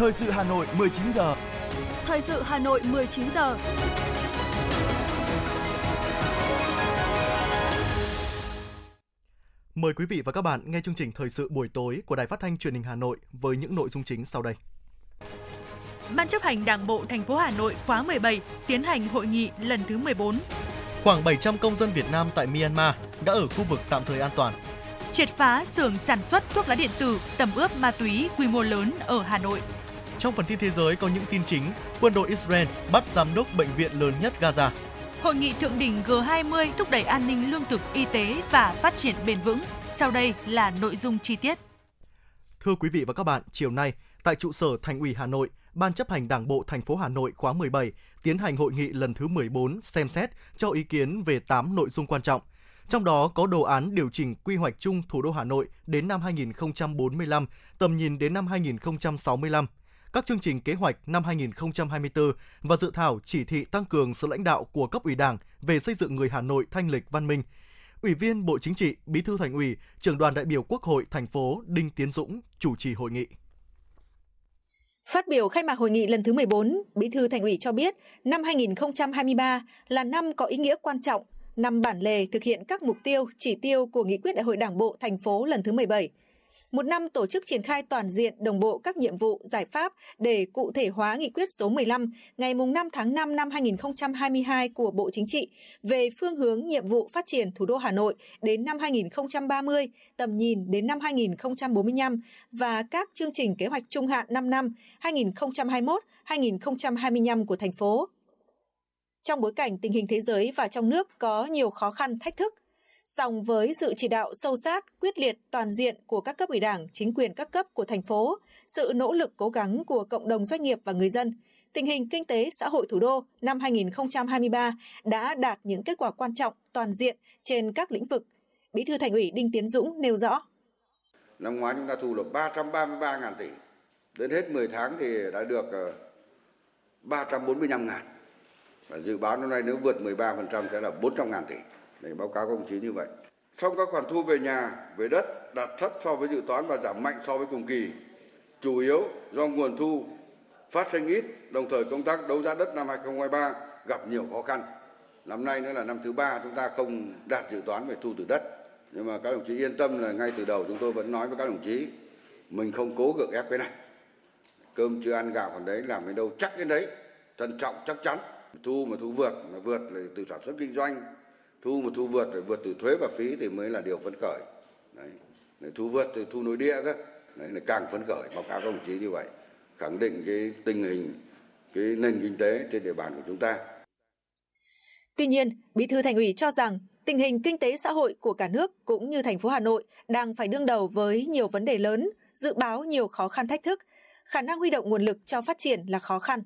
Thời sự Hà Nội 19 giờ. Thời sự Hà Nội 19 giờ. Mời quý vị và các bạn nghe chương trình thời sự buổi tối của Đài Phát thanh Truyền hình Hà Nội với những nội dung chính sau đây. Ban chấp hành Đảng bộ thành phố Hà Nội khóa 17 tiến hành hội nghị lần thứ 14. Khoảng 700 công dân Việt Nam tại Myanmar đã ở khu vực tạm thời an toàn. Triệt phá xưởng sản xuất thuốc lá điện tử tầm ướp ma túy quy mô lớn ở Hà Nội. Trong phần tin thế giới có những tin chính, quân đội Israel bắt giám đốc bệnh viện lớn nhất Gaza. Hội nghị thượng đỉnh G20 thúc đẩy an ninh lương thực, y tế và phát triển bền vững. Sau đây là nội dung chi tiết. Thưa quý vị và các bạn, chiều nay tại trụ sở Thành ủy Hà Nội, Ban chấp hành Đảng bộ thành phố Hà Nội khóa 17 tiến hành hội nghị lần thứ 14 xem xét cho ý kiến về 8 nội dung quan trọng. Trong đó có đồ án điều chỉnh quy hoạch chung thủ đô Hà Nội đến năm 2045, tầm nhìn đến năm 2065, các chương trình kế hoạch năm 2024 và dự thảo chỉ thị tăng cường sự lãnh đạo của cấp ủy Đảng về xây dựng người Hà Nội thanh lịch văn minh. Ủy viên Bộ Chính trị, Bí thư Thành ủy, Trưởng đoàn đại biểu Quốc hội thành phố Đinh Tiến Dũng chủ trì hội nghị. Phát biểu khai mạc hội nghị lần thứ 14, Bí thư Thành ủy cho biết, năm 2023 là năm có ý nghĩa quan trọng, năm bản lề thực hiện các mục tiêu, chỉ tiêu của Nghị quyết Đại hội Đảng bộ thành phố lần thứ 17 một năm tổ chức triển khai toàn diện đồng bộ các nhiệm vụ, giải pháp để cụ thể hóa nghị quyết số 15 ngày 5 tháng 5 năm 2022 của Bộ Chính trị về phương hướng nhiệm vụ phát triển thủ đô Hà Nội đến năm 2030, tầm nhìn đến năm 2045 và các chương trình kế hoạch trung hạn 5 năm 2021-2025 của thành phố. Trong bối cảnh tình hình thế giới và trong nước có nhiều khó khăn, thách thức, Song với sự chỉ đạo sâu sát, quyết liệt, toàn diện của các cấp ủy đảng, chính quyền các cấp của thành phố, sự nỗ lực cố gắng của cộng đồng doanh nghiệp và người dân, tình hình kinh tế xã hội thủ đô năm 2023 đã đạt những kết quả quan trọng toàn diện trên các lĩnh vực. Bí thư Thành ủy Đinh Tiến Dũng nêu rõ. Năm ngoái chúng ta thu được 333.000 tỷ. Đến hết 10 tháng thì đã được 345 ờ, ngàn. Và dự báo năm nay nếu vượt 13% sẽ là 400 ngàn tỷ để báo cáo các đồng chí như vậy. Trong các khoản thu về nhà, về đất đạt thấp so với dự toán và giảm mạnh so với cùng kỳ, chủ yếu do nguồn thu phát sinh ít, đồng thời công tác đấu giá đất năm 2023 gặp nhiều khó khăn. Năm nay nữa là năm thứ ba chúng ta không đạt dự toán về thu từ đất. Nhưng mà các đồng chí yên tâm là ngay từ đầu chúng tôi vẫn nói với các đồng chí mình không cố gượng ép cái này. Cơm chưa ăn gạo còn đấy làm đến đâu chắc cái đấy. Thận trọng chắc chắn. Thu mà thu vượt mà vượt là từ sản xuất kinh doanh thu mà thu vượt rồi vượt từ thuế và phí thì mới là điều phấn khởi. Đấy. thu vượt từ thu nội địa cơ. Đấy là càng phấn khởi. Báo cáo các đồng chí như vậy khẳng định cái tình hình cái nền kinh tế trên địa bàn của chúng ta. Tuy nhiên, Bí thư Thành ủy cho rằng tình hình kinh tế xã hội của cả nước cũng như thành phố Hà Nội đang phải đương đầu với nhiều vấn đề lớn, dự báo nhiều khó khăn thách thức, khả năng huy động nguồn lực cho phát triển là khó khăn.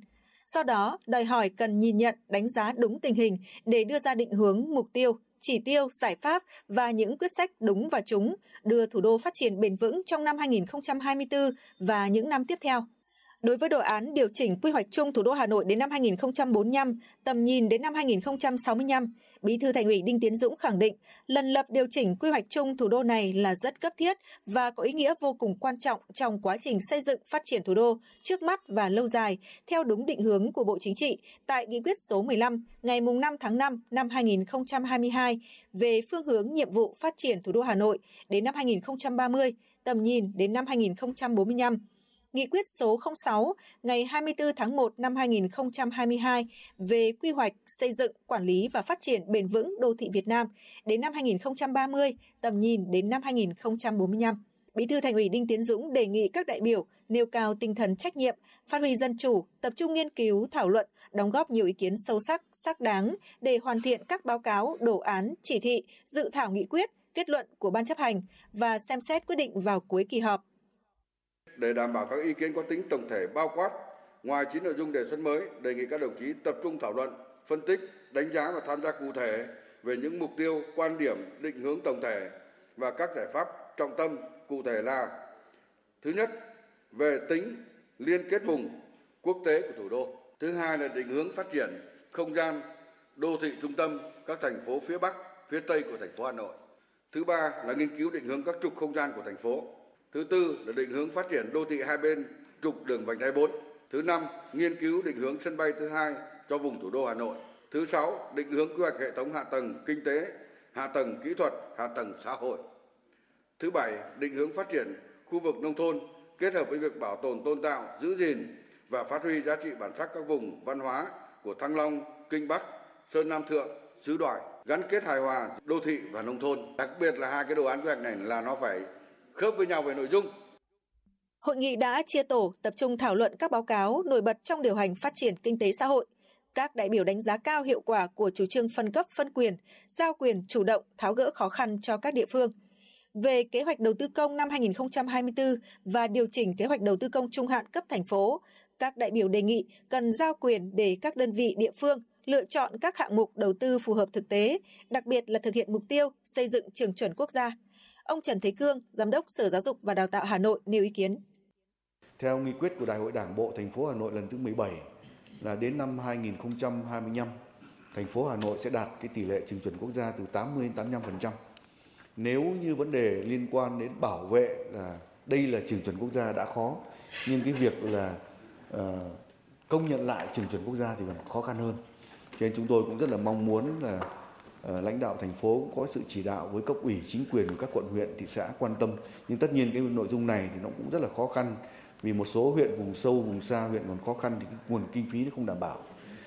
Do đó, đòi hỏi cần nhìn nhận, đánh giá đúng tình hình để đưa ra định hướng, mục tiêu, chỉ tiêu, giải pháp và những quyết sách đúng và trúng, đưa thủ đô phát triển bền vững trong năm 2024 và những năm tiếp theo. Đối với đồ án điều chỉnh quy hoạch chung thủ đô Hà Nội đến năm 2045, tầm nhìn đến năm 2065, Bí thư Thành ủy Đinh Tiến Dũng khẳng định, lần lập điều chỉnh quy hoạch chung thủ đô này là rất cấp thiết và có ý nghĩa vô cùng quan trọng trong quá trình xây dựng phát triển thủ đô trước mắt và lâu dài theo đúng định hướng của Bộ Chính trị tại nghị quyết số 15 ngày 5 tháng 5 năm 2022 về phương hướng nhiệm vụ phát triển thủ đô Hà Nội đến năm 2030, tầm nhìn đến năm 2045 Nghị quyết số 06 ngày 24 tháng 1 năm 2022 về quy hoạch xây dựng, quản lý và phát triển bền vững đô thị Việt Nam đến năm 2030, tầm nhìn đến năm 2045. Bí thư Thành ủy Đinh Tiến Dũng đề nghị các đại biểu nêu cao tinh thần trách nhiệm, phát huy dân chủ, tập trung nghiên cứu, thảo luận, đóng góp nhiều ý kiến sâu sắc, xác đáng để hoàn thiện các báo cáo, đồ án, chỉ thị, dự thảo nghị quyết, kết luận của ban chấp hành và xem xét quyết định vào cuối kỳ họp để đảm bảo các ý kiến có tính tổng thể bao quát. Ngoài chín nội dung đề xuất mới, đề nghị các đồng chí tập trung thảo luận, phân tích, đánh giá và tham gia cụ thể về những mục tiêu, quan điểm, định hướng tổng thể và các giải pháp trọng tâm cụ thể là Thứ nhất, về tính liên kết vùng quốc tế của thủ đô. Thứ hai là định hướng phát triển không gian đô thị trung tâm các thành phố phía Bắc, phía Tây của thành phố Hà Nội. Thứ ba là nghiên cứu định hướng các trục không gian của thành phố. Thứ tư là định hướng phát triển đô thị hai bên trục đường vành đai 4. Thứ năm, nghiên cứu định hướng sân bay thứ hai cho vùng thủ đô Hà Nội. Thứ sáu, định hướng quy hoạch hệ thống hạ tầng kinh tế, hạ tầng kỹ thuật, hạ tầng xã hội. Thứ bảy, định hướng phát triển khu vực nông thôn kết hợp với việc bảo tồn tôn tạo, giữ gìn và phát huy giá trị bản sắc các vùng văn hóa của Thăng Long, Kinh Bắc, Sơn Nam Thượng, xứ đoài gắn kết hài hòa đô thị và nông thôn. Đặc biệt là hai cái đồ án quy hoạch này là nó phải khớp với nhau về nội dung. Hội nghị đã chia tổ tập trung thảo luận các báo cáo nổi bật trong điều hành phát triển kinh tế xã hội. Các đại biểu đánh giá cao hiệu quả của chủ trương phân cấp phân quyền, giao quyền chủ động tháo gỡ khó khăn cho các địa phương. Về kế hoạch đầu tư công năm 2024 và điều chỉnh kế hoạch đầu tư công trung hạn cấp thành phố, các đại biểu đề nghị cần giao quyền để các đơn vị địa phương lựa chọn các hạng mục đầu tư phù hợp thực tế, đặc biệt là thực hiện mục tiêu xây dựng trường chuẩn quốc gia. Ông Trần Thế Cương, Giám đốc Sở Giáo dục và Đào tạo Hà Nội nêu ý kiến. Theo nghị quyết của Đại hội Đảng bộ thành phố Hà Nội lần thứ 17 là đến năm 2025, thành phố Hà Nội sẽ đạt cái tỷ lệ trường chuẩn quốc gia từ 80 đến 85%. Nếu như vấn đề liên quan đến bảo vệ là đây là trường chuẩn quốc gia đã khó, nhưng cái việc là uh, công nhận lại trường chuẩn quốc gia thì còn khó khăn hơn. Cho nên chúng tôi cũng rất là mong muốn là uh, Ờ, lãnh đạo thành phố cũng có sự chỉ đạo với cấp ủy chính quyền của các quận huyện thị xã quan tâm. Nhưng tất nhiên cái nội dung này thì nó cũng rất là khó khăn vì một số huyện vùng sâu vùng xa huyện còn khó khăn thì cái nguồn kinh phí nó không đảm bảo.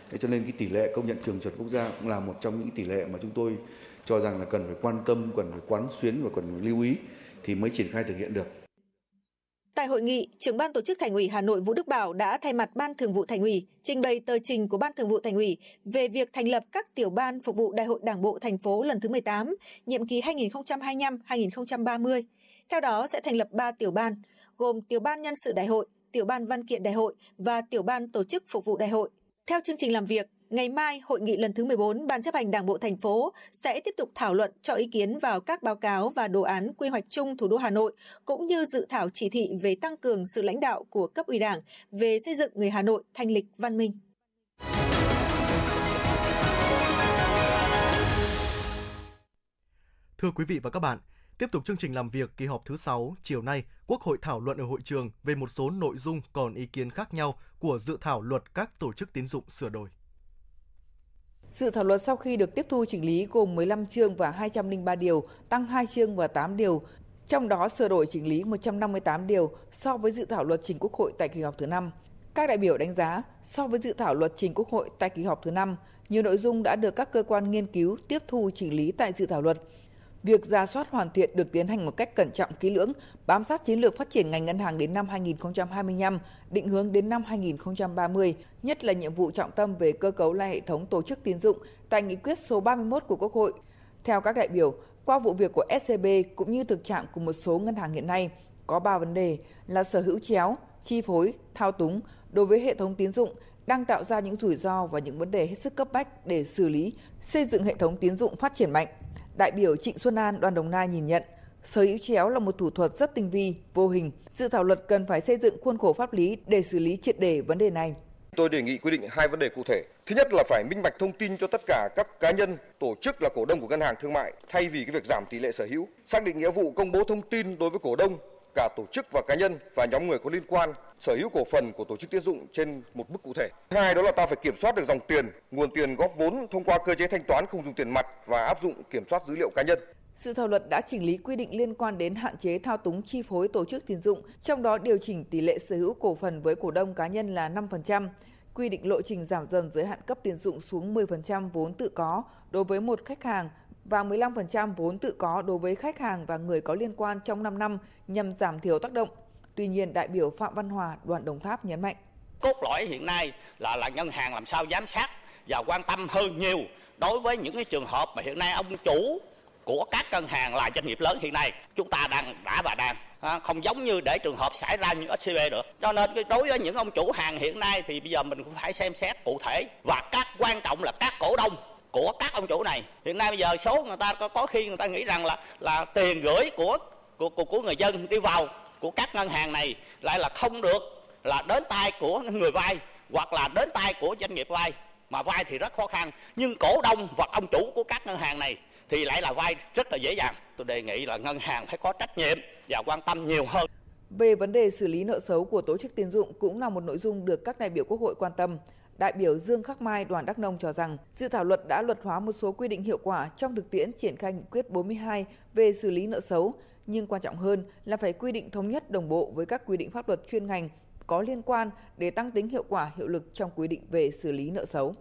Thế cho nên cái tỷ lệ công nhận trường chuẩn quốc gia cũng là một trong những tỷ lệ mà chúng tôi cho rằng là cần phải quan tâm, cần phải quán xuyến và cần phải lưu ý thì mới triển khai thực hiện được. Tại hội nghị, trưởng ban tổ chức Thành ủy Hà Nội Vũ Đức Bảo đã thay mặt Ban Thường vụ Thành ủy trình bày tờ trình của Ban Thường vụ Thành ủy về việc thành lập các tiểu ban phục vụ Đại hội Đảng bộ thành phố lần thứ 18, nhiệm kỳ 2025-2030. Theo đó sẽ thành lập 3 tiểu ban, gồm tiểu ban nhân sự đại hội, tiểu ban văn kiện đại hội và tiểu ban tổ chức phục vụ đại hội. Theo chương trình làm việc, Ngày mai, hội nghị lần thứ 14 Ban chấp hành Đảng bộ thành phố sẽ tiếp tục thảo luận cho ý kiến vào các báo cáo và đồ án quy hoạch chung thủ đô Hà Nội cũng như dự thảo chỉ thị về tăng cường sự lãnh đạo của cấp ủy Đảng về xây dựng người Hà Nội thanh lịch văn minh. Thưa quý vị và các bạn, Tiếp tục chương trình làm việc kỳ họp thứ 6, chiều nay, Quốc hội thảo luận ở hội trường về một số nội dung còn ý kiến khác nhau của dự thảo luật các tổ chức tín dụng sửa đổi. Dự thảo luật sau khi được tiếp thu chỉnh lý gồm 15 chương và 203 điều, tăng 2 chương và 8 điều, trong đó sửa đổi chỉnh lý 158 điều so với dự thảo luật trình Quốc hội tại kỳ họp thứ 5. Các đại biểu đánh giá, so với dự thảo luật trình Quốc hội tại kỳ họp thứ 5, nhiều nội dung đã được các cơ quan nghiên cứu tiếp thu chỉnh lý tại dự thảo luật, Việc ra soát hoàn thiện được tiến hành một cách cẩn trọng kỹ lưỡng, bám sát chiến lược phát triển ngành ngân hàng đến năm 2025, định hướng đến năm 2030, nhất là nhiệm vụ trọng tâm về cơ cấu lại hệ thống tổ chức tín dụng tại nghị quyết số 31 của Quốc hội. Theo các đại biểu, qua vụ việc của SCB cũng như thực trạng của một số ngân hàng hiện nay, có 3 vấn đề là sở hữu chéo, chi phối, thao túng đối với hệ thống tín dụng đang tạo ra những rủi ro và những vấn đề hết sức cấp bách để xử lý, xây dựng hệ thống tín dụng phát triển mạnh. Đại biểu Trịnh Xuân An, đoàn Đồng Nai nhìn nhận, sở hữu chéo là một thủ thuật rất tinh vi, vô hình. Dự thảo luật cần phải xây dựng khuôn khổ pháp lý để xử lý triệt đề vấn đề này. Tôi đề nghị quy định hai vấn đề cụ thể. Thứ nhất là phải minh bạch thông tin cho tất cả các cá nhân, tổ chức là cổ đông của ngân hàng thương mại thay vì cái việc giảm tỷ lệ sở hữu. Xác định nghĩa vụ công bố thông tin đối với cổ đông, cả tổ chức và cá nhân và nhóm người có liên quan sở hữu cổ phần của tổ chức tín dụng trên một mức cụ thể. Hai đó là ta phải kiểm soát được dòng tiền, nguồn tiền góp vốn thông qua cơ chế thanh toán không dùng tiền mặt và áp dụng kiểm soát dữ liệu cá nhân. Sự thảo luật đã chỉnh lý quy định liên quan đến hạn chế thao túng chi phối tổ chức tín dụng, trong đó điều chỉnh tỷ lệ sở hữu cổ phần với cổ đông cá nhân là 5%, quy định lộ trình giảm dần giới hạn cấp tín dụng xuống 10% vốn tự có đối với một khách hàng và 15% vốn tự có đối với khách hàng và người có liên quan trong 5 năm nhằm giảm thiểu tác động. Tuy nhiên, đại biểu Phạm Văn Hòa, đoàn Đồng Tháp nhấn mạnh. Cốt lõi hiện nay là là ngân hàng làm sao giám sát và quan tâm hơn nhiều đối với những cái trường hợp mà hiện nay ông chủ của các ngân hàng là doanh nghiệp lớn hiện nay chúng ta đang đã và đang không giống như để trường hợp xảy ra như SCB được cho nên đối với những ông chủ hàng hiện nay thì bây giờ mình cũng phải xem xét cụ thể và các quan trọng là các cổ đông của các ông chủ này. Hiện nay bây giờ số người ta có, có khi người ta nghĩ rằng là là tiền gửi của của của, của người dân đi vào của các ngân hàng này lại là không được là đến tay của người vay hoặc là đến tay của doanh nghiệp vay. Mà vay thì rất khó khăn nhưng cổ đông hoặc ông chủ của các ngân hàng này thì lại là vay rất là dễ dàng. Tôi đề nghị là ngân hàng phải có trách nhiệm và quan tâm nhiều hơn. Về vấn đề xử lý nợ xấu của tổ chức tín dụng cũng là một nội dung được các đại biểu Quốc hội quan tâm. Đại biểu Dương Khắc Mai đoàn Đắk Nông cho rằng dự thảo luật đã luật hóa một số quy định hiệu quả trong thực tiễn triển khai nghị quyết 42 về xử lý nợ xấu, nhưng quan trọng hơn là phải quy định thống nhất đồng bộ với các quy định pháp luật chuyên ngành có liên quan để tăng tính hiệu quả hiệu lực trong quy định về xử lý nợ xấu.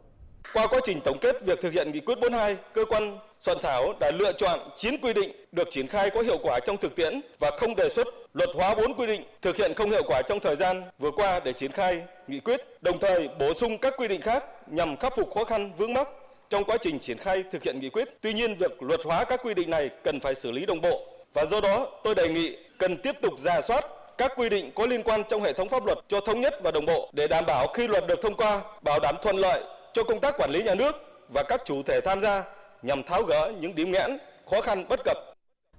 Qua quá trình tổng kết việc thực hiện nghị quyết 42, cơ quan soạn thảo đã lựa chọn 9 quy định được triển khai có hiệu quả trong thực tiễn và không đề xuất luật hóa 4 quy định thực hiện không hiệu quả trong thời gian vừa qua để triển khai nghị quyết, đồng thời bổ sung các quy định khác nhằm khắc phục khó khăn vướng mắc trong quá trình triển khai thực hiện nghị quyết. Tuy nhiên, việc luật hóa các quy định này cần phải xử lý đồng bộ và do đó tôi đề nghị cần tiếp tục giả soát các quy định có liên quan trong hệ thống pháp luật cho thống nhất và đồng bộ để đảm bảo khi luật được thông qua bảo đảm thuận lợi cho công tác quản lý nhà nước và các chủ thể tham gia nhằm tháo gỡ những điểm nghẽn, khó khăn bất cập.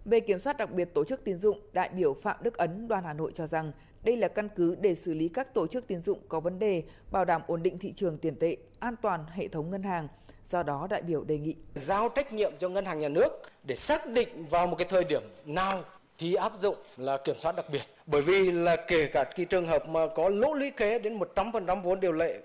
Về kiểm soát đặc biệt tổ chức tín dụng, đại biểu Phạm Đức Ấn đoàn Hà Nội cho rằng đây là căn cứ để xử lý các tổ chức tín dụng có vấn đề, bảo đảm ổn định thị trường tiền tệ, an toàn hệ thống ngân hàng. Do đó đại biểu đề nghị giao trách nhiệm cho ngân hàng nhà nước để xác định vào một cái thời điểm nào thì áp dụng là kiểm soát đặc biệt. Bởi vì là kể cả cái trường hợp mà có lỗ lý kế đến 100% vốn điều lệ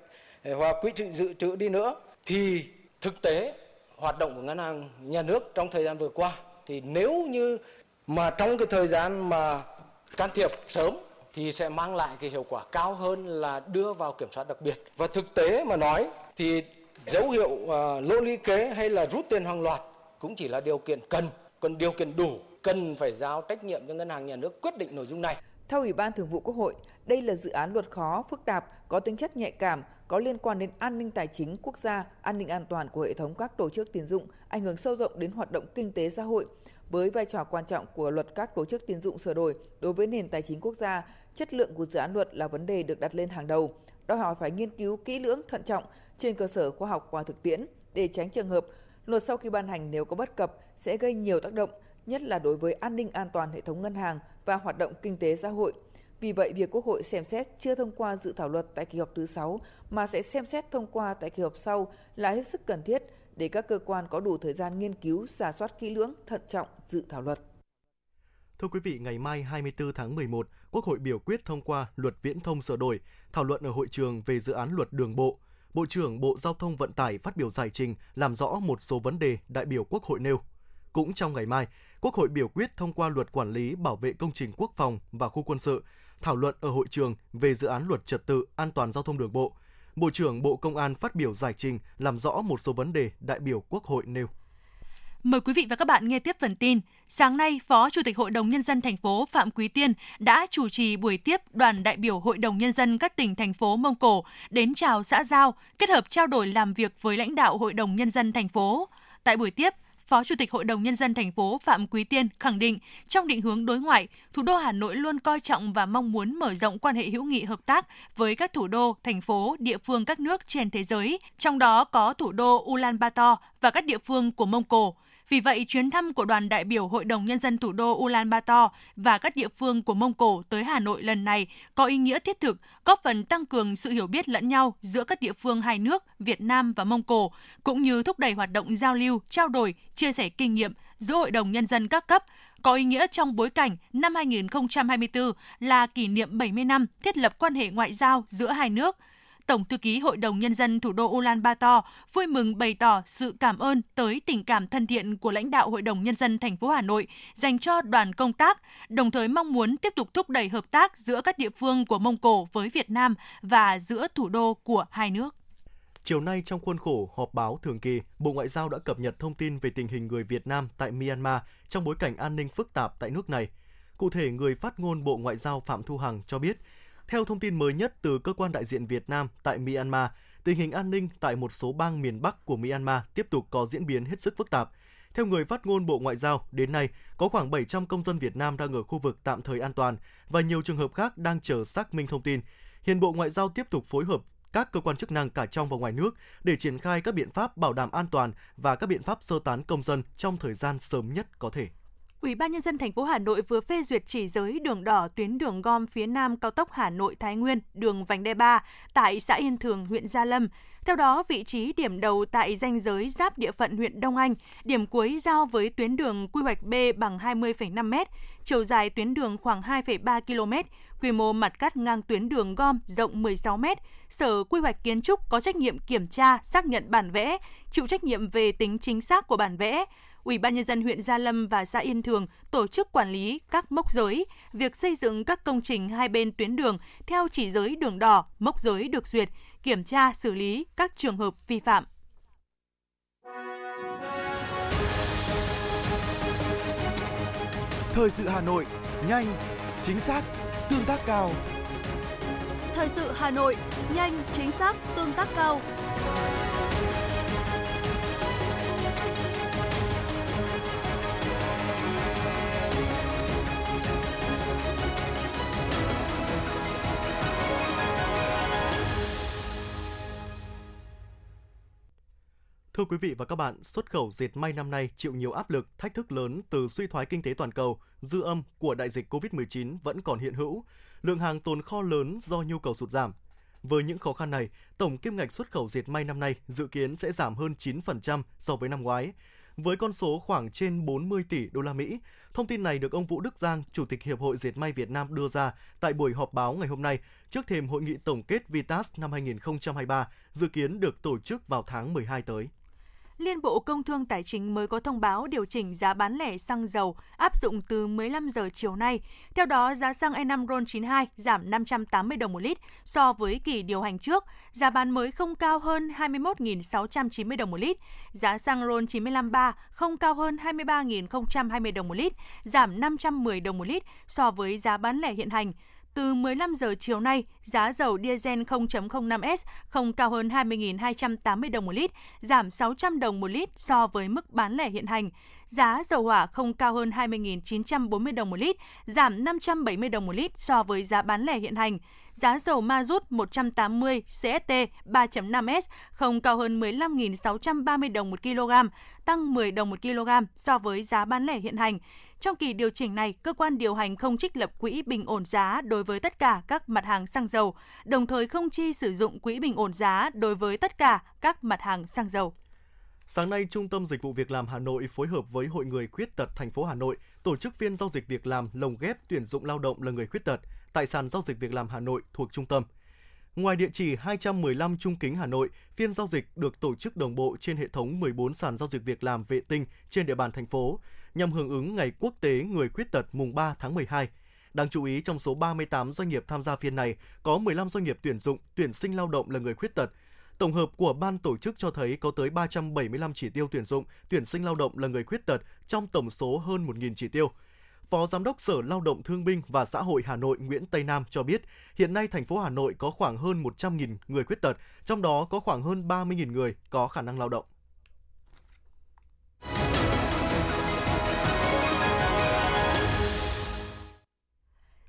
hoặc quỹ dự dự trữ đi nữa thì thực tế hoạt động của ngân hàng nhà nước trong thời gian vừa qua thì nếu như mà trong cái thời gian mà can thiệp sớm thì sẽ mang lại cái hiệu quả cao hơn là đưa vào kiểm soát đặc biệt. Và thực tế mà nói thì dấu hiệu à, uh, lỗ lý kế hay là rút tiền hàng loạt cũng chỉ là điều kiện cần. Còn điều kiện đủ cần phải giao trách nhiệm cho ngân hàng nhà nước quyết định nội dung này. Theo Ủy ban Thường vụ Quốc hội, đây là dự án luật khó, phức tạp, có tính chất nhạy cảm, có liên quan đến an ninh tài chính quốc gia, an ninh an toàn của hệ thống các tổ chức tín dụng, ảnh hưởng sâu rộng đến hoạt động kinh tế xã hội. Với vai trò quan trọng của luật các tổ chức tín dụng sửa đổi đối với nền tài chính quốc gia, chất lượng của dự án luật là vấn đề được đặt lên hàng đầu, đòi hỏi phải nghiên cứu kỹ lưỡng, thận trọng trên cơ sở khoa học và thực tiễn để tránh trường hợp luật sau khi ban hành nếu có bất cập sẽ gây nhiều tác động, nhất là đối với an ninh an toàn hệ thống ngân hàng và hoạt động kinh tế xã hội. Vì vậy, việc Quốc hội xem xét chưa thông qua dự thảo luật tại kỳ họp thứ 6 mà sẽ xem xét thông qua tại kỳ họp sau là hết sức cần thiết để các cơ quan có đủ thời gian nghiên cứu, giả soát kỹ lưỡng, thận trọng dự thảo luật. Thưa quý vị, ngày mai 24 tháng 11, Quốc hội biểu quyết thông qua luật viễn thông sửa đổi, thảo luận ở hội trường về dự án luật đường bộ. Bộ trưởng Bộ Giao thông Vận tải phát biểu giải trình làm rõ một số vấn đề đại biểu Quốc hội nêu. Cũng trong ngày mai, Quốc hội biểu quyết thông qua luật quản lý bảo vệ công trình quốc phòng và khu quân sự, thảo luận ở hội trường về dự án luật trật tự an toàn giao thông đường bộ. Bộ trưởng Bộ Công an phát biểu giải trình làm rõ một số vấn đề đại biểu Quốc hội nêu. Mời quý vị và các bạn nghe tiếp phần tin. Sáng nay, Phó Chủ tịch Hội đồng Nhân dân thành phố Phạm Quý Tiên đã chủ trì buổi tiếp đoàn đại biểu Hội đồng Nhân dân các tỉnh, thành phố Mông Cổ đến chào xã Giao, kết hợp trao đổi làm việc với lãnh đạo Hội đồng Nhân dân thành phố. Tại buổi tiếp, Phó Chủ tịch Hội đồng Nhân dân thành phố Phạm Quý Tiên khẳng định trong định hướng đối ngoại, thủ đô Hà Nội luôn coi trọng và mong muốn mở rộng quan hệ hữu nghị hợp tác với các thủ đô, thành phố, địa phương các nước trên thế giới, trong đó có thủ đô Ulaanbaatar và các địa phương của Mông Cổ. Vì vậy, chuyến thăm của đoàn đại biểu Hội đồng Nhân dân thủ đô Ulaanbaatar và các địa phương của Mông Cổ tới Hà Nội lần này có ý nghĩa thiết thực, góp phần tăng cường sự hiểu biết lẫn nhau giữa các địa phương hai nước Việt Nam và Mông Cổ, cũng như thúc đẩy hoạt động giao lưu, trao đổi, chia sẻ kinh nghiệm giữa Hội đồng Nhân dân các cấp, có ý nghĩa trong bối cảnh năm 2024 là kỷ niệm 70 năm thiết lập quan hệ ngoại giao giữa hai nước – Tổng thư ký Hội đồng Nhân dân thủ đô Ulaanbaatar vui mừng bày tỏ sự cảm ơn tới tình cảm thân thiện của lãnh đạo Hội đồng Nhân dân thành phố Hà Nội dành cho đoàn công tác, đồng thời mong muốn tiếp tục thúc đẩy hợp tác giữa các địa phương của Mông Cổ với Việt Nam và giữa thủ đô của hai nước. Chiều nay trong khuôn khổ họp báo thường kỳ, Bộ Ngoại giao đã cập nhật thông tin về tình hình người Việt Nam tại Myanmar trong bối cảnh an ninh phức tạp tại nước này. Cụ thể, người phát ngôn Bộ Ngoại giao Phạm Thu Hằng cho biết, theo thông tin mới nhất từ cơ quan đại diện Việt Nam tại Myanmar, tình hình an ninh tại một số bang miền Bắc của Myanmar tiếp tục có diễn biến hết sức phức tạp. Theo người phát ngôn Bộ Ngoại giao, đến nay có khoảng 700 công dân Việt Nam đang ở khu vực tạm thời an toàn và nhiều trường hợp khác đang chờ xác minh thông tin. Hiện Bộ Ngoại giao tiếp tục phối hợp các cơ quan chức năng cả trong và ngoài nước để triển khai các biện pháp bảo đảm an toàn và các biện pháp sơ tán công dân trong thời gian sớm nhất có thể. Ủy ban nhân dân thành phố Hà Nội vừa phê duyệt chỉ giới đường đỏ tuyến đường gom phía Nam cao tốc Hà Nội Thái Nguyên, đường vành đai 3 tại xã Yên Thường, huyện Gia Lâm. Theo đó, vị trí điểm đầu tại danh giới giáp địa phận huyện Đông Anh, điểm cuối giao với tuyến đường quy hoạch B bằng 20,5 m, chiều dài tuyến đường khoảng 2,3 km, quy mô mặt cắt ngang tuyến đường gom rộng 16 m. Sở Quy hoạch Kiến trúc có trách nhiệm kiểm tra, xác nhận bản vẽ, chịu trách nhiệm về tính chính xác của bản vẽ, Ủy ban nhân dân huyện Gia Lâm và xã Yên Thường tổ chức quản lý các mốc giới, việc xây dựng các công trình hai bên tuyến đường theo chỉ giới đường đỏ, mốc giới được duyệt, kiểm tra xử lý các trường hợp vi phạm. Thời sự Hà Nội, nhanh, chính xác, tương tác cao. Thời sự Hà Nội, nhanh, chính xác, tương tác cao. Thưa quý vị và các bạn, xuất khẩu dệt may năm nay chịu nhiều áp lực, thách thức lớn từ suy thoái kinh tế toàn cầu, dư âm của đại dịch COVID-19 vẫn còn hiện hữu, lượng hàng tồn kho lớn do nhu cầu sụt giảm. Với những khó khăn này, tổng kim ngạch xuất khẩu dệt may năm nay dự kiến sẽ giảm hơn 9% so với năm ngoái, với con số khoảng trên 40 tỷ đô la Mỹ. Thông tin này được ông Vũ Đức Giang, Chủ tịch Hiệp hội Dệt may Việt Nam đưa ra tại buổi họp báo ngày hôm nay trước thềm hội nghị tổng kết Vitas năm 2023 dự kiến được tổ chức vào tháng 12 tới. Liên Bộ Công Thương Tài chính mới có thông báo điều chỉnh giá bán lẻ xăng dầu áp dụng từ 15 giờ chiều nay. Theo đó, giá xăng E5 RON92 giảm 580 đồng một lít so với kỳ điều hành trước. Giá bán mới không cao hơn 21.690 đồng một lít. Giá xăng RON953 không cao hơn 23.020 đồng một lít, giảm 510 đồng một lít so với giá bán lẻ hiện hành. Từ 15 giờ chiều nay, giá dầu diesel 0.05S không cao hơn 20.280 đồng một lít, giảm 600 đồng một lít so với mức bán lẻ hiện hành. Giá dầu hỏa không cao hơn 20.940 đồng một lít, giảm 570 đồng một lít so với giá bán lẻ hiện hành. Giá dầu ma rút 180 CST 3.5S không cao hơn 15.630 đồng một kg, tăng 10 đồng một kg so với giá bán lẻ hiện hành. Trong kỳ điều chỉnh này, cơ quan điều hành không trích lập quỹ bình ổn giá đối với tất cả các mặt hàng xăng dầu, đồng thời không chi sử dụng quỹ bình ổn giá đối với tất cả các mặt hàng xăng dầu. Sáng nay, Trung tâm Dịch vụ Việc làm Hà Nội phối hợp với Hội người khuyết tật thành phố Hà Nội tổ chức phiên giao dịch việc làm lồng ghép tuyển dụng lao động là người khuyết tật tại sàn giao dịch việc làm Hà Nội thuộc trung tâm. Ngoài địa chỉ 215 Trung Kính Hà Nội, phiên giao dịch được tổ chức đồng bộ trên hệ thống 14 sàn giao dịch việc làm vệ tinh trên địa bàn thành phố nhằm hưởng ứng Ngày Quốc tế Người Khuyết tật mùng 3 tháng 12. Đáng chú ý, trong số 38 doanh nghiệp tham gia phiên này, có 15 doanh nghiệp tuyển dụng, tuyển sinh lao động là người khuyết tật. Tổng hợp của ban tổ chức cho thấy có tới 375 chỉ tiêu tuyển dụng, tuyển sinh lao động là người khuyết tật trong tổng số hơn 1.000 chỉ tiêu. Phó Giám đốc Sở Lao động Thương binh và Xã hội Hà Nội Nguyễn Tây Nam cho biết, hiện nay thành phố Hà Nội có khoảng hơn 100.000 người khuyết tật, trong đó có khoảng hơn 30.000 người có khả năng lao động.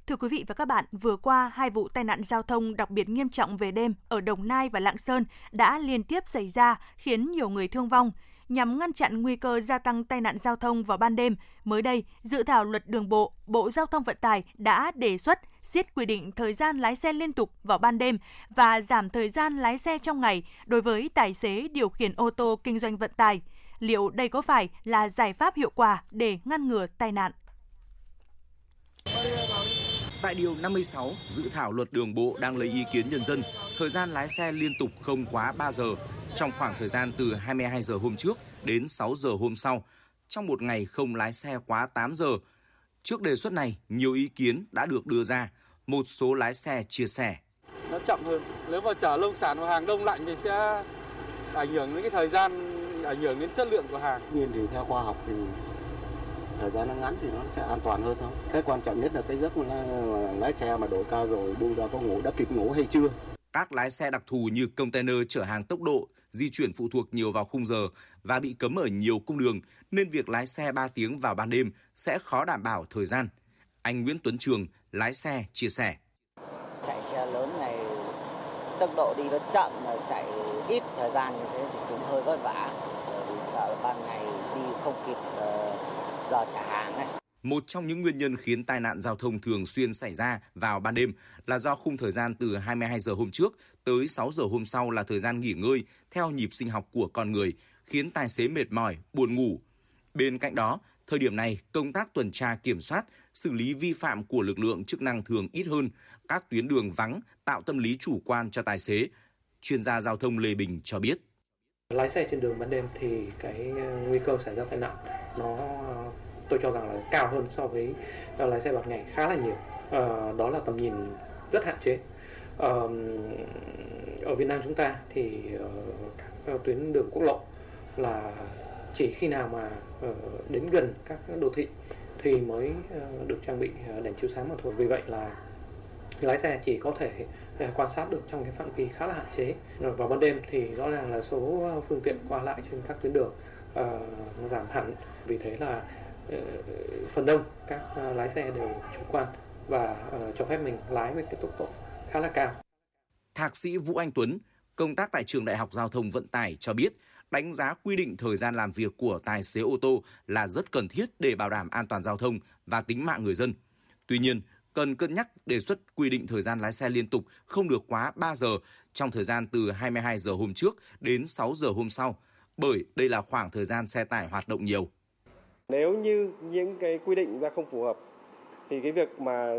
Thưa quý vị và các bạn, vừa qua hai vụ tai nạn giao thông đặc biệt nghiêm trọng về đêm ở Đồng Nai và Lạng Sơn đã liên tiếp xảy ra khiến nhiều người thương vong. Nhằm ngăn chặn nguy cơ gia tăng tai nạn giao thông vào ban đêm, mới đây, dự thảo luật đường bộ, Bộ Giao thông Vận tải đã đề xuất siết quy định thời gian lái xe liên tục vào ban đêm và giảm thời gian lái xe trong ngày đối với tài xế điều khiển ô tô kinh doanh vận tải. Liệu đây có phải là giải pháp hiệu quả để ngăn ngừa tai nạn? Tại Điều 56, dự thảo luật đường bộ đang lấy ý kiến nhân dân, thời gian lái xe liên tục không quá 3 giờ trong khoảng thời gian từ 22 giờ hôm trước đến 6 giờ hôm sau, trong một ngày không lái xe quá 8 giờ. Trước đề xuất này, nhiều ý kiến đã được đưa ra. Một số lái xe chia sẻ. Nó chậm hơn. Nếu mà chở nông sản và hàng đông lạnh thì sẽ ảnh hưởng đến cái thời gian, ảnh hưởng đến chất lượng của hàng. Nhiên thì theo khoa học thì thời gian nó ngắn thì nó sẽ an toàn hơn thôi. Cái quan trọng nhất là cái giấc mà lái xe mà độ cao rồi buông ra có ngủ đã kịp ngủ hay chưa. Các lái xe đặc thù như container chở hàng tốc độ, di chuyển phụ thuộc nhiều vào khung giờ và bị cấm ở nhiều cung đường nên việc lái xe 3 tiếng vào ban đêm sẽ khó đảm bảo thời gian. Anh Nguyễn Tuấn Trường, lái xe, chia sẻ. Chạy xe lớn này tốc độ đi nó chậm, chạy ít thời gian như thế thì cũng hơi vất vả. Vì sợ là ban ngày đi không kịp giờ trả hàng này. Một trong những nguyên nhân khiến tai nạn giao thông thường xuyên xảy ra vào ban đêm là do khung thời gian từ 22 giờ hôm trước tới 6 giờ hôm sau là thời gian nghỉ ngơi theo nhịp sinh học của con người, khiến tài xế mệt mỏi, buồn ngủ. Bên cạnh đó, thời điểm này công tác tuần tra kiểm soát, xử lý vi phạm của lực lượng chức năng thường ít hơn, các tuyến đường vắng tạo tâm lý chủ quan cho tài xế. Chuyên gia giao thông Lê Bình cho biết. Lái xe trên đường ban đêm thì cái nguy cơ xảy ra tai nạn nó tôi cho rằng là cao hơn so với ờ, lái xe bằng ngày khá là nhiều. À, đó là tầm nhìn rất hạn chế. À, ở Việt Nam chúng ta thì uh, các tuyến đường quốc lộ là chỉ khi nào mà uh, đến gần các đô thị thì mới uh, được trang bị đèn chiếu sáng mà thôi. Vì vậy là lái xe chỉ có thể quan sát được trong cái phạm vi khá là hạn chế. Vào ban đêm thì rõ ràng là số phương tiện qua lại trên các tuyến đường uh, giảm hẳn. Vì thế là uh, phần đông các uh, lái xe đều chủ quan và uh, cho phép mình lái với cái tốc độ khá là cao. Thạc sĩ Vũ Anh Tuấn, công tác tại trường Đại học Giao thông Vận tải cho biết, đánh giá quy định thời gian làm việc của tài xế ô tô là rất cần thiết để bảo đảm an toàn giao thông và tính mạng người dân. Tuy nhiên, cần cân nhắc đề xuất quy định thời gian lái xe liên tục không được quá 3 giờ trong thời gian từ 22 giờ hôm trước đến 6 giờ hôm sau, bởi đây là khoảng thời gian xe tải hoạt động nhiều. Nếu như những cái quy định ra không phù hợp thì cái việc mà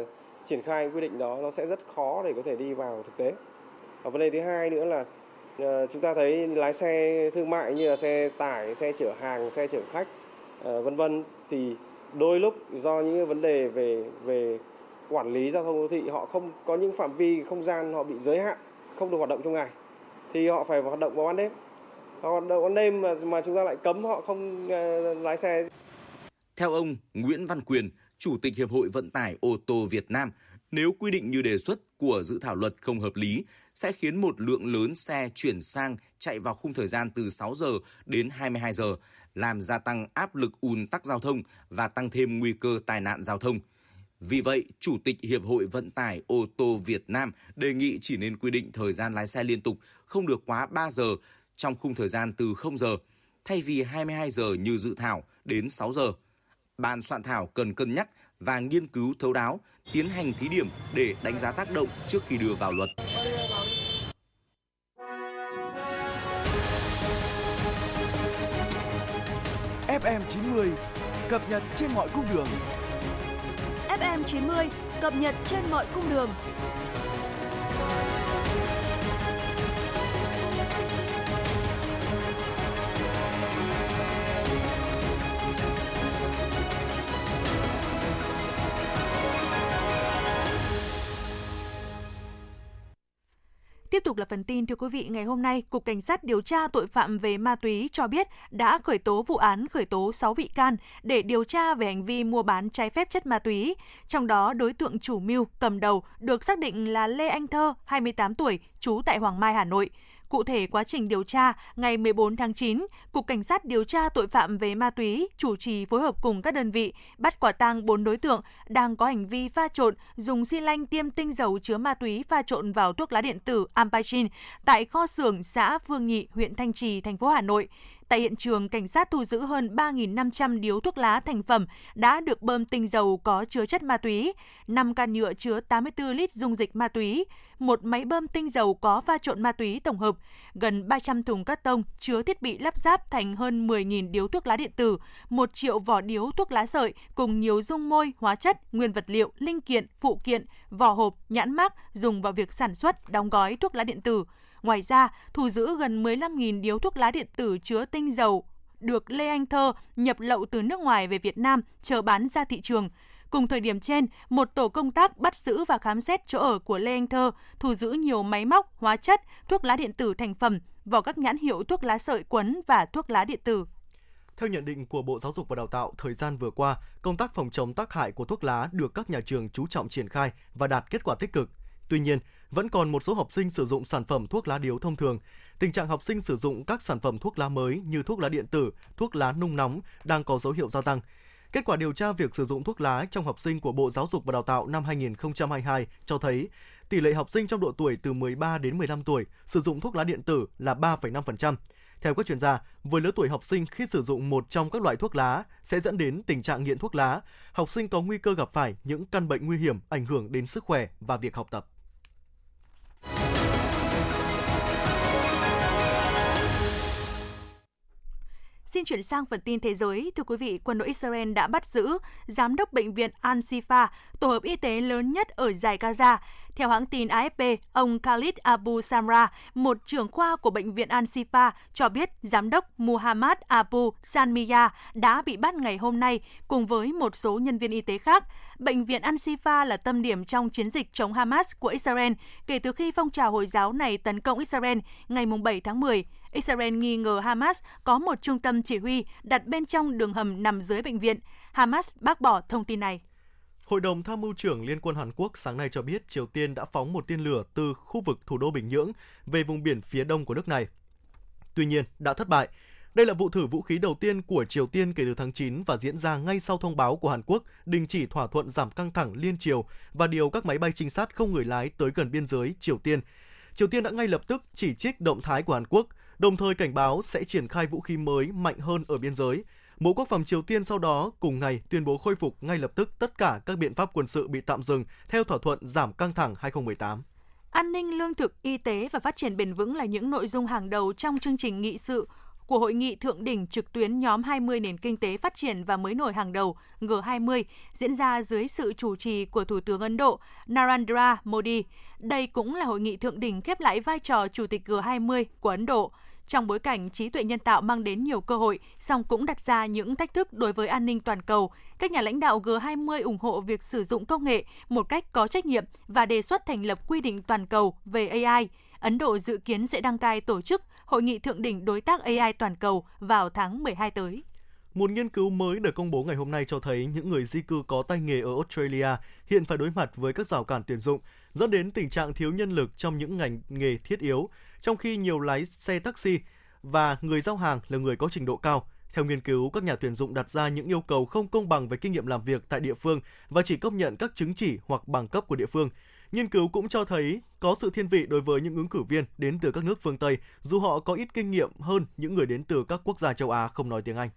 triển khai quy định đó nó sẽ rất khó để có thể đi vào thực tế. Và vấn đề thứ hai nữa là ờ, chúng ta thấy lái xe thương mại như là xe tải, xe chở hàng, xe chở khách, ờ, vân vân thì đôi lúc do những vấn đề về về quản lý giao thông đô thị họ không có những phạm vi không gian họ bị giới hạn không được hoạt động trong ngày thì họ phải hoạt động vào ban đêm hoạt động ban đêm mà, mà chúng ta lại cấm họ không uh, lái xe theo ông Nguyễn Văn Quyền chủ tịch hiệp hội vận tải ô tô Việt Nam nếu quy định như đề xuất của dự thảo luật không hợp lý sẽ khiến một lượng lớn xe chuyển sang chạy vào khung thời gian từ 6 giờ đến 22 giờ, làm gia tăng áp lực ùn tắc giao thông và tăng thêm nguy cơ tai nạn giao thông. Vì vậy, Chủ tịch Hiệp hội Vận tải ô tô Việt Nam đề nghị chỉ nên quy định thời gian lái xe liên tục không được quá 3 giờ trong khung thời gian từ 0 giờ, thay vì 22 giờ như dự thảo đến 6 giờ. Ban soạn thảo cần cân nhắc và nghiên cứu thấu đáo, tiến hành thí điểm để đánh giá tác động trước khi đưa vào luật. FM90 cập nhật trên mọi cung đường. FM 90 cập nhật trên mọi cung đường. Tiếp tục là phần tin thưa quý vị, ngày hôm nay, Cục Cảnh sát điều tra tội phạm về ma túy cho biết đã khởi tố vụ án khởi tố 6 bị can để điều tra về hành vi mua bán trái phép chất ma túy. Trong đó, đối tượng chủ mưu cầm đầu được xác định là Lê Anh Thơ, 28 tuổi, trú tại Hoàng Mai, Hà Nội. Cụ thể quá trình điều tra, ngày 14 tháng 9, Cục Cảnh sát điều tra tội phạm về ma túy chủ trì phối hợp cùng các đơn vị bắt quả tang 4 đối tượng đang có hành vi pha trộn dùng xi lanh tiêm tinh dầu chứa ma túy pha trộn vào thuốc lá điện tử Ampacin tại kho xưởng xã Phương Nhị, huyện Thanh Trì, thành phố Hà Nội. Tại hiện trường, cảnh sát thu giữ hơn 3.500 điếu thuốc lá thành phẩm đã được bơm tinh dầu có chứa chất ma túy, 5 can nhựa chứa 84 lít dung dịch ma túy, một máy bơm tinh dầu có pha trộn ma túy tổng hợp, gần 300 thùng cắt tông chứa thiết bị lắp ráp thành hơn 10.000 điếu thuốc lá điện tử, 1 triệu vỏ điếu thuốc lá sợi cùng nhiều dung môi, hóa chất, nguyên vật liệu, linh kiện, phụ kiện, vỏ hộp, nhãn mác dùng vào việc sản xuất, đóng gói thuốc lá điện tử. Ngoài ra, thu giữ gần 15.000 điếu thuốc lá điện tử chứa tinh dầu được Lê Anh Thơ nhập lậu từ nước ngoài về Việt Nam chờ bán ra thị trường. Cùng thời điểm trên, một tổ công tác bắt giữ và khám xét chỗ ở của Lê Anh Thơ, thu giữ nhiều máy móc, hóa chất, thuốc lá điện tử thành phẩm, vào các nhãn hiệu thuốc lá sợi quấn và thuốc lá điện tử. Theo nhận định của Bộ Giáo dục và Đào tạo, thời gian vừa qua, công tác phòng chống tác hại của thuốc lá được các nhà trường chú trọng triển khai và đạt kết quả tích cực. Tuy nhiên, vẫn còn một số học sinh sử dụng sản phẩm thuốc lá điếu thông thường. Tình trạng học sinh sử dụng các sản phẩm thuốc lá mới như thuốc lá điện tử, thuốc lá nung nóng đang có dấu hiệu gia tăng. Kết quả điều tra việc sử dụng thuốc lá trong học sinh của Bộ Giáo dục và Đào tạo năm 2022 cho thấy tỷ lệ học sinh trong độ tuổi từ 13 đến 15 tuổi sử dụng thuốc lá điện tử là 3,5%. Theo các chuyên gia, với lứa tuổi học sinh khi sử dụng một trong các loại thuốc lá sẽ dẫn đến tình trạng nghiện thuốc lá. Học sinh có nguy cơ gặp phải những căn bệnh nguy hiểm ảnh hưởng đến sức khỏe và việc học tập. Xin chuyển sang phần tin thế giới. Thưa quý vị, quân đội Israel đã bắt giữ giám đốc bệnh viện Al-Shifa, tổ hợp y tế lớn nhất ở giải Gaza. Theo hãng tin AFP, ông Khalid Abu Samra, một trưởng khoa của bệnh viện Al-Shifa, cho biết giám đốc Muhammad Abu Sanmiya đã bị bắt ngày hôm nay cùng với một số nhân viên y tế khác. Bệnh viện Al-Shifa là tâm điểm trong chiến dịch chống Hamas của Israel kể từ khi phong trào Hồi giáo này tấn công Israel ngày 7 tháng 10. Israel nghi ngờ Hamas có một trung tâm chỉ huy đặt bên trong đường hầm nằm dưới bệnh viện. Hamas bác bỏ thông tin này. Hội đồng Tham mưu trưởng Liên quân Hàn Quốc sáng nay cho biết Triều Tiên đã phóng một tên lửa từ khu vực thủ đô Bình Nhưỡng về vùng biển phía đông của nước này. Tuy nhiên, đã thất bại. Đây là vụ thử vũ khí đầu tiên của Triều Tiên kể từ tháng 9 và diễn ra ngay sau thông báo của Hàn Quốc đình chỉ thỏa thuận giảm căng thẳng liên triều và điều các máy bay trinh sát không người lái tới gần biên giới Triều Tiên. Triều Tiên đã ngay lập tức chỉ trích động thái của Hàn Quốc, đồng thời cảnh báo sẽ triển khai vũ khí mới mạnh hơn ở biên giới. Bộ Quốc phòng Triều Tiên sau đó cùng ngày tuyên bố khôi phục ngay lập tức tất cả các biện pháp quân sự bị tạm dừng theo thỏa thuận giảm căng thẳng 2018. An ninh lương thực, y tế và phát triển bền vững là những nội dung hàng đầu trong chương trình nghị sự của hội nghị thượng đỉnh trực tuyến nhóm 20 nền kinh tế phát triển và mới nổi hàng đầu G20 diễn ra dưới sự chủ trì của Thủ tướng Ấn Độ Narendra Modi. Đây cũng là hội nghị thượng đỉnh khép lại vai trò chủ tịch G20 của Ấn Độ. Trong bối cảnh trí tuệ nhân tạo mang đến nhiều cơ hội, song cũng đặt ra những thách thức đối với an ninh toàn cầu, các nhà lãnh đạo G20 ủng hộ việc sử dụng công nghệ một cách có trách nhiệm và đề xuất thành lập quy định toàn cầu về AI. Ấn Độ dự kiến sẽ đăng cai tổ chức Hội nghị Thượng đỉnh Đối tác AI toàn cầu vào tháng 12 tới. Một nghiên cứu mới được công bố ngày hôm nay cho thấy những người di cư có tay nghề ở Australia hiện phải đối mặt với các rào cản tuyển dụng, dẫn đến tình trạng thiếu nhân lực trong những ngành nghề thiết yếu, trong khi nhiều lái xe taxi và người giao hàng là người có trình độ cao. Theo nghiên cứu, các nhà tuyển dụng đặt ra những yêu cầu không công bằng về kinh nghiệm làm việc tại địa phương và chỉ công nhận các chứng chỉ hoặc bằng cấp của địa phương. Nghiên cứu cũng cho thấy có sự thiên vị đối với những ứng cử viên đến từ các nước phương Tây, dù họ có ít kinh nghiệm hơn những người đến từ các quốc gia châu Á không nói tiếng Anh.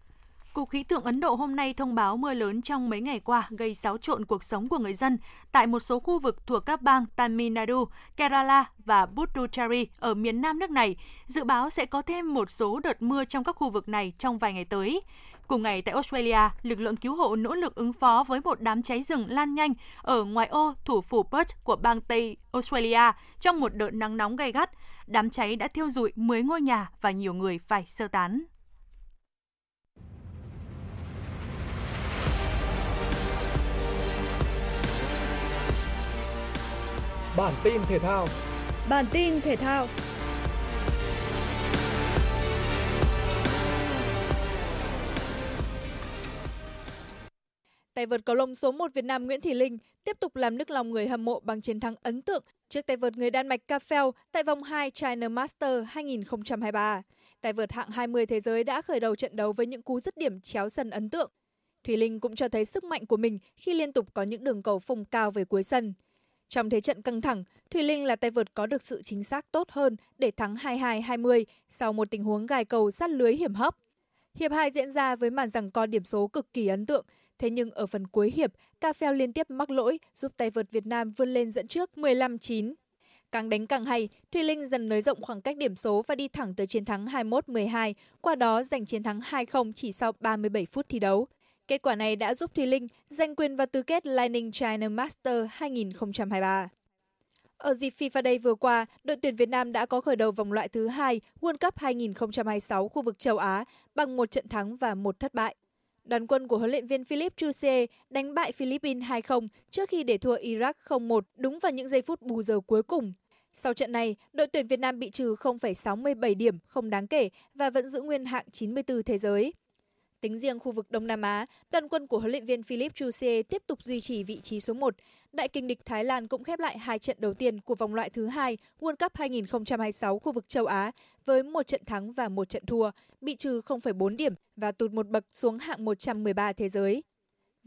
Cục Khí tượng Ấn Độ hôm nay thông báo mưa lớn trong mấy ngày qua gây xáo trộn cuộc sống của người dân tại một số khu vực thuộc các bang Tamil Nadu, Kerala và Puducherry ở miền nam nước này. Dự báo sẽ có thêm một số đợt mưa trong các khu vực này trong vài ngày tới. Cùng ngày tại Australia, lực lượng cứu hộ nỗ lực ứng phó với một đám cháy rừng lan nhanh ở ngoài ô thủ phủ Perth của bang Tây Australia trong một đợt nắng nóng gay gắt. Đám cháy đã thiêu rụi 10 ngôi nhà và nhiều người phải sơ tán. Bản tin thể thao. Bản tin thể thao. Tay vợt cầu lông số 1 Việt Nam Nguyễn Thị Linh tiếp tục làm nức lòng người hâm mộ bằng chiến thắng ấn tượng trước tay vợt người Đan Mạch Kafel tại vòng 2 China Master 2023. Tay vợt hạng 20 thế giới đã khởi đầu trận đấu với những cú dứt điểm chéo sân ấn tượng. Thủy Linh cũng cho thấy sức mạnh của mình khi liên tục có những đường cầu phùng cao về cuối sân. Trong thế trận căng thẳng, Thùy Linh là tay vợt có được sự chính xác tốt hơn để thắng 22-20 sau một tình huống gài cầu sát lưới hiểm hóc. Hiệp 2 diễn ra với màn rằng co điểm số cực kỳ ấn tượng, thế nhưng ở phần cuối hiệp, Ca Pheo liên tiếp mắc lỗi giúp tay vợt Việt Nam vươn lên dẫn trước 15-9. Càng đánh càng hay, Thùy Linh dần nới rộng khoảng cách điểm số và đi thẳng tới chiến thắng 21-12, qua đó giành chiến thắng 2-0 chỉ sau 37 phút thi đấu. Kết quả này đã giúp Thùy Linh giành quyền vào tứ kết Lightning China Master 2023. Ở dịp FIFA Day vừa qua, đội tuyển Việt Nam đã có khởi đầu vòng loại thứ hai World Cup 2026 khu vực châu Á bằng một trận thắng và một thất bại. Đoàn quân của huấn luyện viên Philip Chuse đánh bại Philippines 2-0 trước khi để thua Iraq 0-1 đúng vào những giây phút bù giờ cuối cùng. Sau trận này, đội tuyển Việt Nam bị trừ 0,67 điểm không đáng kể và vẫn giữ nguyên hạng 94 thế giới. Tính riêng khu vực Đông Nam Á, đoàn quân của huấn luyện viên Philip Chuse tiếp tục duy trì vị trí số 1. Đại kình địch Thái Lan cũng khép lại hai trận đầu tiên của vòng loại thứ hai World Cup 2026 khu vực châu Á với một trận thắng và một trận thua, bị trừ 0,4 điểm và tụt một bậc xuống hạng 113 thế giới.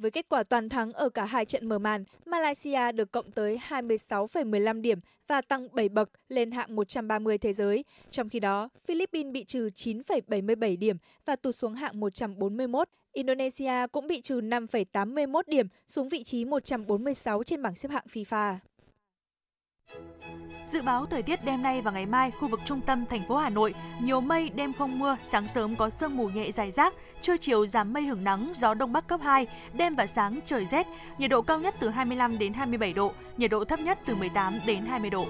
Với kết quả toàn thắng ở cả hai trận mở màn, Malaysia được cộng tới 26,15 điểm và tăng 7 bậc lên hạng 130 thế giới. Trong khi đó, Philippines bị trừ 9,77 điểm và tụt xuống hạng 141. Indonesia cũng bị trừ 5,81 điểm xuống vị trí 146 trên bảng xếp hạng FIFA. Dự báo thời tiết đêm nay và ngày mai, khu vực trung tâm thành phố Hà Nội nhiều mây, đêm không mưa, sáng sớm có sương mù nhẹ dài rác, trưa chiều giảm mây hưởng nắng, gió đông bắc cấp 2, đêm và sáng trời rét, nhiệt độ cao nhất từ 25 đến 27 độ, nhiệt độ thấp nhất từ 18 đến 20 độ.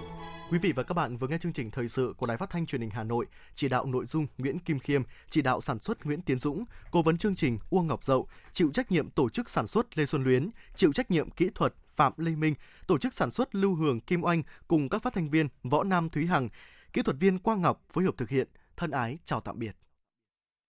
Quý vị và các bạn vừa nghe chương trình thời sự của Đài Phát thanh Truyền hình Hà Nội, chỉ đạo nội dung Nguyễn Kim Khiêm, chỉ đạo sản xuất Nguyễn Tiến Dũng, cố vấn chương trình Uông Ngọc Dậu, chịu trách nhiệm tổ chức sản xuất Lê Xuân Luyến, chịu trách nhiệm kỹ thuật Phạm Lê Minh, tổ chức sản xuất Lưu Hường Kim Oanh cùng các phát thanh viên Võ Nam Thúy Hằng, kỹ thuật viên Quang Ngọc phối hợp thực hiện. Thân ái chào tạm biệt.